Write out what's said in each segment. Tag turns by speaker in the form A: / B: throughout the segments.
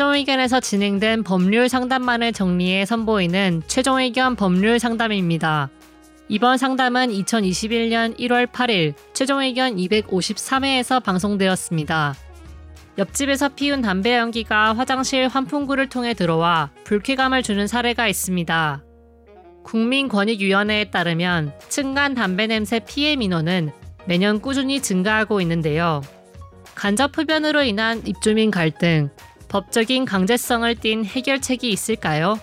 A: 최종 의견에서 진행된 법률 상담만을 정리해 선보이는 최종 의견 법률 상담입니다. 이번 상담은 2021년 1월 8일 최종 의견 253회에서 방송되었습니다. 옆집에서 피운 담배 연기가 화장실 환풍구를 통해 들어와 불쾌감을 주는 사례가 있습니다. 국민권익위원회에 따르면 층간 담배 냄새 피해 민원은 매년 꾸준히 증가하고 있는데요. 간접 흡연으로 인한 입주민 갈등, 법적인 강제성을 띤 해결책이 있을까요?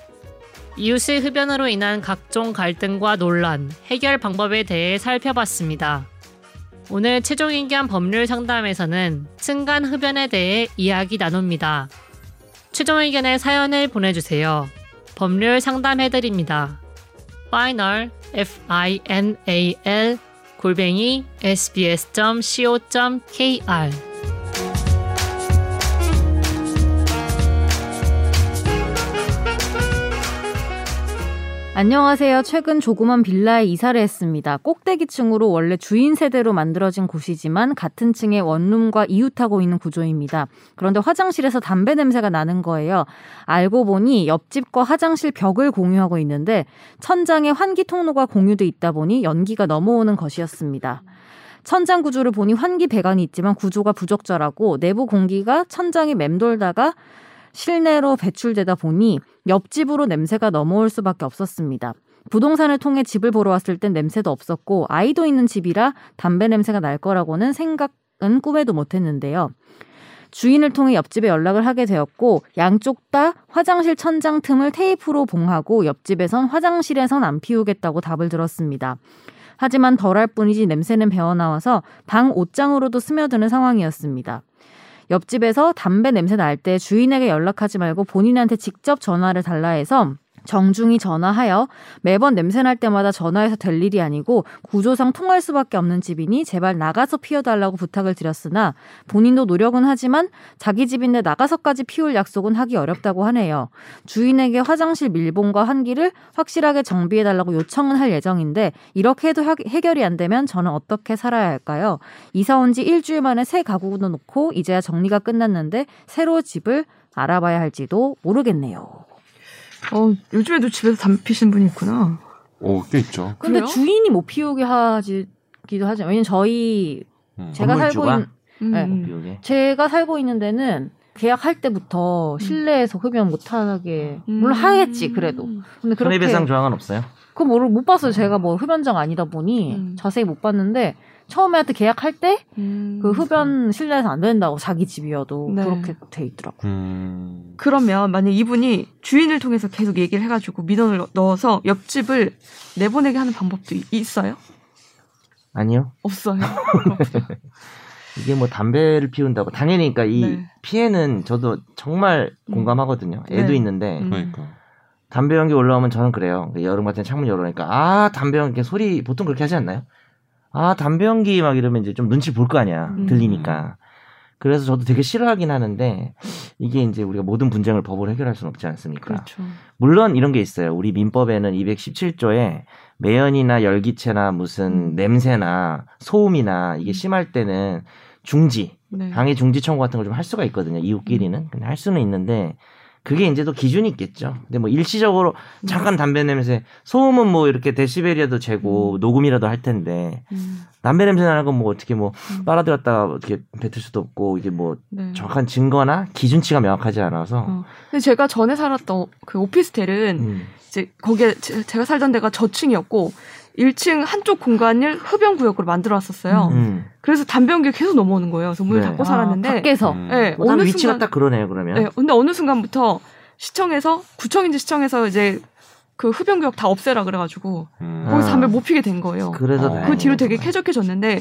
A: 이웃의 흡연으로 인한 각종 갈등과 논란, 해결 방법에 대해 살펴봤습니다. 오늘 최종 의견 법률 상담에서는 층간 흡연에 대해 이야기 나눕니다. 최종 의견의 사연을 보내주세요. 법률 상담해드립니다. final f i n a l 골뱅이 sbs.co.kr
B: 안녕하세요. 최근 조그만 빌라에 이사를 했습니다. 꼭대기층으로 원래 주인 세대로 만들어진 곳이지만 같은 층에 원룸과 이웃하고 있는 구조입니다. 그런데 화장실에서 담배 냄새가 나는 거예요. 알고 보니 옆집과 화장실 벽을 공유하고 있는데 천장에 환기 통로가 공유돼 있다 보니 연기가 넘어오는 것이었습니다. 천장 구조를 보니 환기 배관이 있지만 구조가 부적절하고 내부 공기가 천장에 맴돌다가 실내로 배출되다 보니 옆집으로 냄새가 넘어올 수밖에 없었습니다. 부동산을 통해 집을 보러 왔을 땐 냄새도 없었고 아이도 있는 집이라 담배 냄새가 날 거라고는 생각은 꿈에도 못했는데요. 주인을 통해 옆집에 연락을 하게 되었고 양쪽 다 화장실 천장 틈을 테이프로 봉하고 옆집에선 화장실에선 안 피우겠다고 답을 들었습니다. 하지만 덜할 뿐이지 냄새는 배어나와서 방 옷장으로도 스며드는 상황이었습니다. 옆집에서 담배 냄새 날 때 주인에게 연락하지 말고 본인한테 직접 전화를 달라 해서 정중히 전화하여 매번 냄새 날 때마다 전화해서 될 일이 아니고 구조상 통할 수밖에 없는 집이니 제발 나가서 피워달라고 부탁을 드렸으나 본인도 노력은 하지만 자기 집인데 나가서까지 피울 약속은 하기 어렵다고 하네요. 주인에게 화장실 밀봉과 환기를 확실하게 정비해달라고 요청은 할 예정인데 이렇게 해도 해결이 안 되면 저는 어떻게 살아야 할까요? 이사 온 지 일주일 만에 새 가구도 놓고 이제야 정리가 끝났는데 새로 집을 알아봐야 할지도 모르겠네요.
C: 어, 요즘에도 집에서 담배 피시는 분이 있구나.
D: 오, 꽤 있죠.
B: 근데
C: 그래요?
B: 주인이 못 피우게 하기도 하죠. 왜냐면 저희
D: 음.
B: 제가 살고? 있는
C: 음.
B: 네. 제가 살고 있는 데는 계약할 때부터 실내에서 흡연 못 하게
C: 음.
B: 물론 하겠지 그래도. 근데 그렇게
E: 손해배상 조항은 없어요?
B: 그거 모르 못 봤어요. 제가 뭐 흡연장 아니다 보니
C: 음.
B: 자세히 못 봤는데 처음에 하여튼 계약할 때그
C: 음.
B: 흡연 실내에서 안 된다고 자기 집이어도
C: 네.
B: 그렇게 돼 있더라고. 요
D: 음.
C: 그러면 만약 이분이 주인을 통해서 계속 얘기를 해가지고 민원을 넣어서 옆집을 내보내게 하는 방법도 이- 있어요?
E: 아니요.
C: 없어요.
E: 이게 뭐 담배를 피운다고 당연히 그러니까 이
C: 네.
E: 피해는 저도 정말
C: 음.
E: 공감하거든요. 애도
C: 네.
E: 있는데
C: 음.
D: 그러니까.
E: 담배 연기 올라오면 저는 그래요. 여름 같은 창문 열어놓으니까 아 담배 연기 소리 보통 그렇게 하지 않나요? 아 담배 연기 막 이러면 이제 좀 눈치 볼 거 아니야
C: 음.
E: 들리니까. 그래서 저도 되게 싫어하긴 하는데 이게 이제 우리가 모든 분쟁을 법으로 해결할 수는 없지 않습니까?
C: 그렇죠.
E: 물론 이런 게 있어요. 우리 민법에는 217조에 매연이나 열기체나 무슨
C: 음.
E: 냄새나 소음이나 이게 심할 때는 중지,
C: 네.
E: 방해 중지 청구 같은 걸 좀 할 수가 있거든요. 이웃끼리는. 근데 할 수는 있는데 그게 이제 또 기준이 있겠죠. 근데 뭐 일시적으로 잠깐 담배 냄새, 소음은 뭐 이렇게 데시벨이라도 재고 녹음이라도 할 텐데
C: 음.
E: 담배 냄새 나는 건 뭐 어떻게 뭐
C: 음.
E: 빨아들였다가 어떻게 뱉을 수도 없고 이게 뭐
C: 네.
E: 정확한 증거나 기준치가 명확하지 않아서
C: 어. 근데 제가 전에 살았던 그 오피스텔은
E: 음.
C: 이제 거기에 제- 제가 살던 데가 저층이었고 1층 한쪽 공간을 흡연 구역으로 만들어 놨었어요.
E: 음.
C: 그래서 담배 연기가 계속 넘어오는 거예요. 그래서 문을
E: 네.
C: 닫고
B: 아,
C: 살았는데
B: 밖에서
D: 음.
C: 네,
E: 어, 다른
C: 어느
E: 위치가
C: 순간
E: 딱 그러네요. 그러면
C: 네, 근데 어느 순간부터 시청에서 구청인지 시청에서 이제 그 흡연 구역 다 없애라 그래가지고
D: 음.
C: 거기서
E: 아.
C: 담배 못 피게 된 거예요.
E: 그래서
D: 어.
C: 그 뒤로 되게. 쾌적해졌는데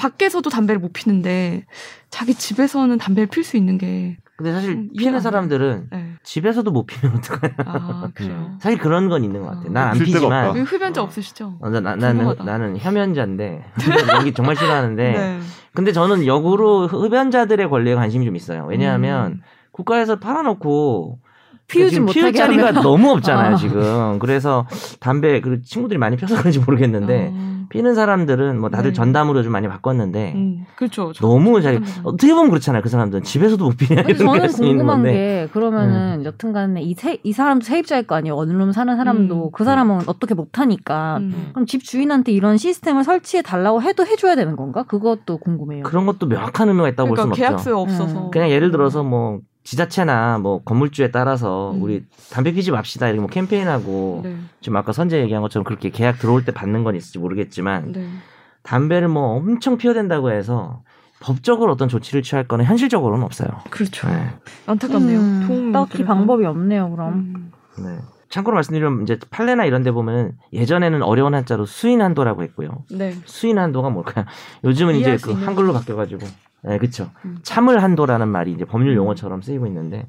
C: 밖에서도 담배를 못 피는데 자기 집에서는 담배를 필 수 있는 게
E: 근데 사실
C: 음,
E: 피는 사람들은
C: 네.
E: 집에서도 못 피면 어떡하냐.
C: 아 그래요.
E: 사실 그런 건 있는 것 같아.
C: 어.
E: 난안 피지만.
C: 여기 흡연자 없으시죠?
E: 어, 나, 나, 나는. 나는 혐연자인데 연기 정말 싫어하는데
C: 네.
E: 근데 저는 역으로 흡연자들의 권리에 관심이 좀 있어요. 왜냐하면
C: 음.
E: 국가에서 팔아놓고
B: 피우지 못하게
E: 피울 자리가
B: 하면
E: 너무 없잖아요
B: 어.
E: 지금. 그래서 담배 그 친구들이 많이 펴서 그런지 모르겠는데
C: 어,
E: 피는 사람들은 뭐 다들
C: 네.
E: 전담으로 좀 많이 바꿨는데
C: 음, 그렇죠. 저-
E: 너무 잘
C: 저-
E: 어떻게 보면 그렇잖아요. 그 사람들은 집에서도 못 피냐 이렇게
B: 저는
E: 할수 있는
B: 궁금한
E: 건데.
B: 게 그러면은 여튼간에 이, 세, 이 사람도 세입자일 거 아니에요. 원룸 사는 사람도
C: 음.
B: 그 사람은 어떻게 못하니까
C: 음.
B: 그럼 집 주인한테 이런 시스템을 설치해 달라고 해도 해줘야 되는 건가? 그것도 궁금해요.
E: 그런 것도 명확한 의미가 있다고 볼
C: 그러니까
E: 수는 없죠.
C: 계약서에 없어서
B: 음.
E: 그냥 예를 들어서 뭐 지자체나 뭐 건물주에 따라서
C: 음.
E: 우리 담배 피지 맙시다 이렇게 뭐 캠페인하고
C: 네,
E: 지금 아까 선재 얘기한 것처럼 그렇게 계약 들어올 때 받는 건 있을지 모르겠지만
C: 네.
E: 담배를 뭐 엄청 피워댄다고 해서 법적으로 어떤 조치를 취할 거는 현실적으로는 없어요.
C: 그렇죠.
E: 네.
C: 안타깝네요.
B: 음, 딱히. 방법이 없네요. 그럼
C: 음.
E: 네. 참고로 말씀드리면 이제 판례나 이런 데 보면 예전에는 어려운 한자로 수인 한도라고 했고요.
C: 네.
E: 수인 한도가 뭘까요? 요즘은 이제 그 한글로 바뀌어 가지고, 네, 그쵸.
C: 음.
E: 참을 한도라는 말이 이제 법률 용어처럼 쓰이고 있는데,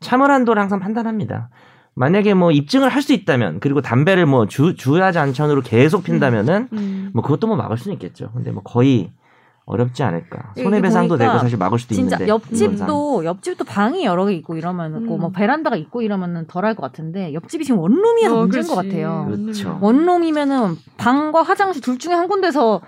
E: 참을 한도를 항상 판단합니다. 만약에 뭐 입증을 할 수 있다면, 그리고 담배를 뭐 주, 주야지 안천으로 계속 핀다면은,
C: 음.
E: 뭐 그것도 뭐 막을 수는 있겠죠. 근데 뭐 거의 어렵지 않을까.
B: 이게
E: 손해배상도 되고 사실 막을 수도
B: 진짜
E: 있는데.
B: 옆집도 옆집도 방이 여러 개 있고 이러면
C: 음.
B: 뭐 베란다가 있고 이러면은 덜할 것 같은데 옆집이 지금 원룸이어서
C: 어,
B: 문제인 것
C: 그렇지.
B: 같아요.
E: 그렇죠.
B: 원룸이면은 방과 화장실 둘 중에 한 군데서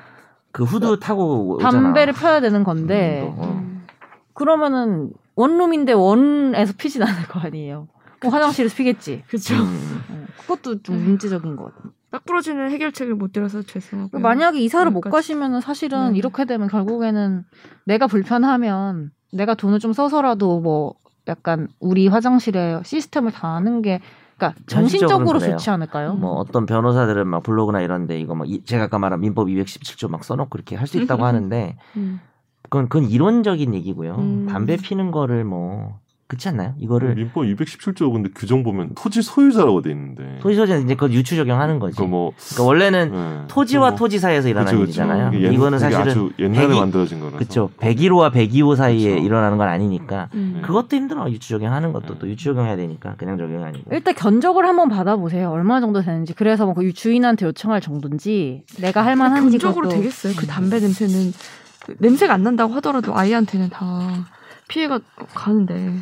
E: 그 후드 타고 오잖아.
B: 담배를 펴야 되는 건데
E: 음, 또, 어.
C: 음.
B: 그러면은 원룸인데 원에서 피진 않을 거 아니에요. 뭐 화장실에서 피겠지.
C: 그렇죠.
E: 음.
B: 그것도 좀
C: 음.
B: 문제적인 것 같아요.
C: 딱 부러지는 해결책을 못 들어서 죄송하고요.
B: 만약에 이사를 못. 가시면은 사실은
C: 네.
B: 이렇게 되면 결국에는 내가 불편하면 내가 돈을 좀 써서라도 뭐 약간 우리 화장실에 시스템을 다 하는 게 그러니까 정신적으로. 좋지 않을까요?
E: 뭐 어떤 변호사들은 막 블로그나 이런데 이거 뭐 이- 제가 아까 말한 민법 217조 막 써놓고 그렇게 할 수 있다고 하는데
C: 음.
E: 그건 그건 이론적인 얘기고요.
C: 음.
E: 담배 피는 거를 뭐 그렇지 않나요? 이거를
D: 민법 217조 근데 규정 보면 토지 소유자라고 돼 있는데.
E: 토지소지는 이제 그걸 유추 적용하는 거지.
D: 그 뭐.
E: 그러니까 원래는
D: 네.
E: 토지와
D: 뭐-
E: 토지 사이에서 일어나는
D: 그쵸, 그쵸.
E: 일이잖아요.
D: 이게 옛-
E: 이거는
D: 되게
E: 사실은
D: 아주 옛날에
E: 백이-
D: 만들어진 거라서.
E: 그렇죠. 101호와 102호 사이에
D: 그쵸.
E: 일어나는 건 아니니까
C: 음.
E: 그것도 힘들어. 유추 적용하는 것도
D: 네.
E: 또 유추 적용해야 되니까 그냥 적용이 아니고.
B: 일단 견적을 한번 받아보세요. 얼마 정도 되는지. 그래서 뭐 그 주인한테 요청할 정도인지 내가 할 만한지
C: 근적으로
B: 그것도-
C: 되겠어요. 그 담배 냄새는 그 냄새가 안 난다고 하더라도 아이한테는 다 피해가 가는데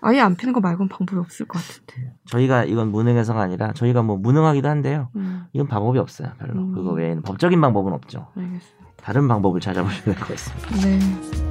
C: 아예 안 피는 거 말고는 방법이 없을 것 같은데.
E: 저희가 이건 무능해서가 아니라 저희가 뭐 무능하기도 한데요.
C: 음,
E: 이건 방법이 없어요. 별로.
C: 음.
E: 그거 외에는 법적인 방법은 없죠.
C: 알겠습니다.
E: 다른 방법을 찾아보셔야 될 것 같습니다.
C: 네.